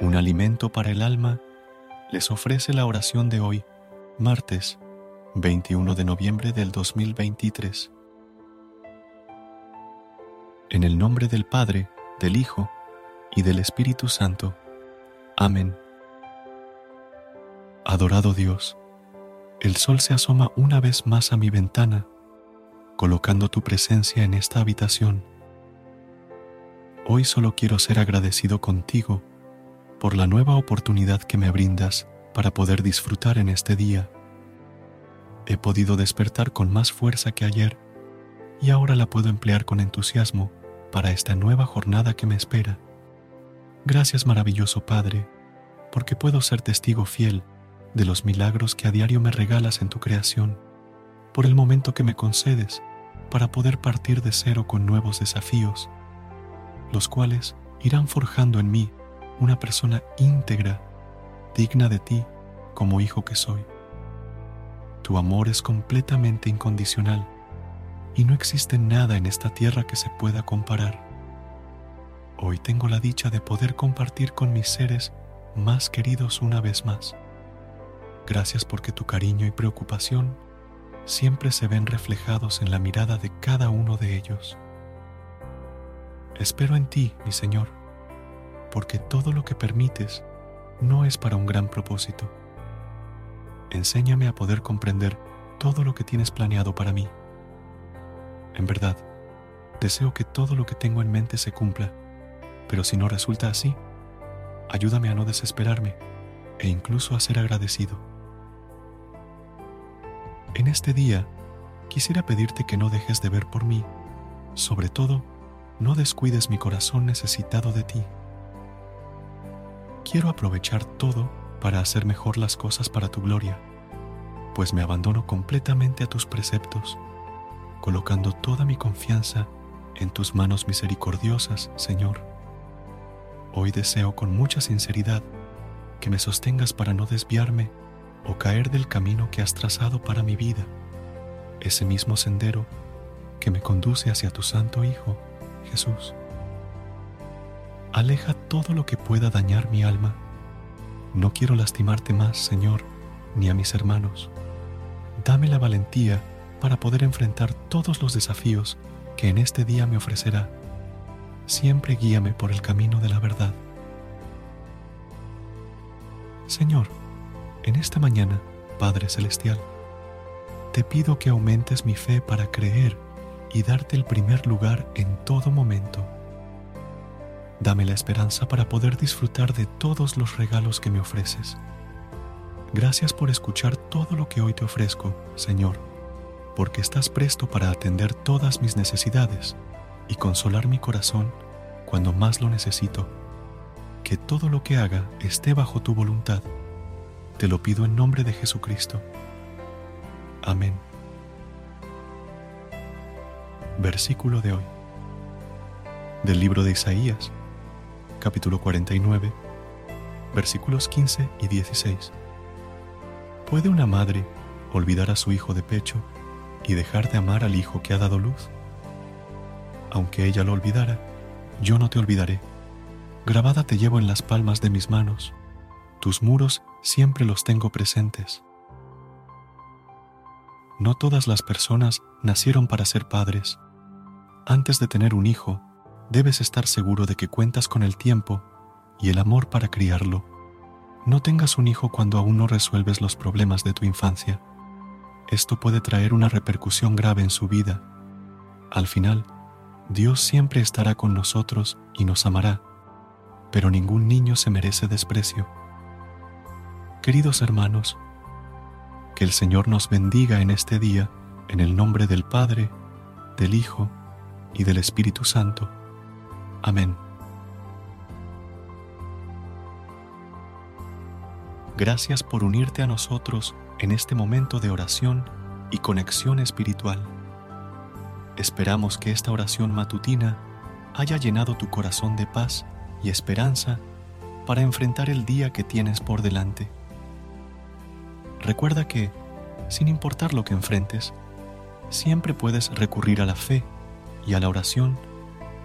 Un alimento para el alma, les ofrece la oración de hoy, martes 21 de noviembre del 2023. En el nombre del Padre, del Hijo y del Espíritu Santo. Amén. Adorado Dios, el sol se asoma una vez más a mi ventana, colocando tu presencia en esta habitación. Hoy solo quiero ser agradecido contigo por la nueva oportunidad que me brindas para poder disfrutar en este día. He podido despertar con más fuerza que ayer y ahora la puedo emplear con entusiasmo para esta nueva jornada que me espera. Gracias maravilloso Padre, porque puedo ser testigo fiel de los milagros que a diario me regalas en tu creación, por el momento que me concedes para poder partir de cero con nuevos desafíos, los cuales irán forjando en mí una persona íntegra, digna de ti como hijo que soy. Tu amor es completamente incondicional y no existe nada en esta tierra que se pueda comparar. Hoy tengo la dicha de poder compartir con mis seres más queridos una vez más. Gracias porque tu cariño y preocupación siempre se ven reflejados en la mirada de cada uno de ellos. Espero en ti, mi Señor, porque todo lo que permites no es para un gran propósito. Enséñame a poder comprender todo lo que tienes planeado para mí. En verdad, deseo que todo lo que tengo en mente se cumpla, pero si no resulta así, ayúdame a no desesperarme e incluso a ser agradecido. En este día, quisiera pedirte que no dejes de ver por mí, sobre todo, no descuides mi corazón necesitado de ti quiero aprovechar todo para hacer mejor las cosas para tu gloria, pues me abandono completamente a tus preceptos, colocando toda mi confianza en tus manos misericordiosas, Señor. Hoy deseo con mucha sinceridad que me sostengas para no desviarme o caer del camino que has trazado para mi vida, ese mismo sendero que me conduce hacia tu Santo Hijo, Jesús aleja todo lo que pueda dañar mi alma. No quiero lastimarte más, Señor, ni a mis hermanos. Dame la valentía para poder enfrentar todos los desafíos que en este día me ofrecerá. Siempre guíame por el camino de la verdad. Señor, en esta mañana, Padre Celestial, te pido que aumentes mi fe para creer y darte el primer lugar en todo momento Dame la esperanza para poder disfrutar de todos los regalos que me ofreces. Gracias por escuchar todo lo que hoy te ofrezco, Señor, porque estás presto para atender todas mis necesidades y consolar mi corazón cuando más lo necesito. Que todo lo que haga esté bajo tu voluntad. Te lo pido en nombre de Jesucristo. Amén. Versículo de hoy. Del libro de Isaías capítulo 49, versículos 15 y 16. ¿Puede una madre olvidar a su hijo de pecho y dejar de amar al hijo que ha dado luz? Aunque ella lo olvidara, yo no te olvidaré. Grabada te llevo en las palmas de mis manos. Tus muros siempre los tengo presentes. No todas las personas nacieron para ser padres. Antes de tener un hijo, debes estar seguro de que cuentas con el tiempo y el amor para criarlo. No tengas un hijo cuando aún no resuelves los problemas de tu infancia. Esto puede traer una repercusión grave en su vida. Al final, Dios siempre estará con nosotros y nos amará, pero ningún niño se merece desprecio. Queridos hermanos, que el Señor nos bendiga en este día, en el nombre del Padre, del Hijo y del Espíritu Santo. Amén. Gracias por unirte a nosotros en este momento de oración y conexión espiritual. Esperamos que esta oración matutina haya llenado tu corazón de paz y esperanza para enfrentar el día que tienes por delante. Recuerda que, sin importar lo que enfrentes, siempre puedes recurrir a la fe y a la oración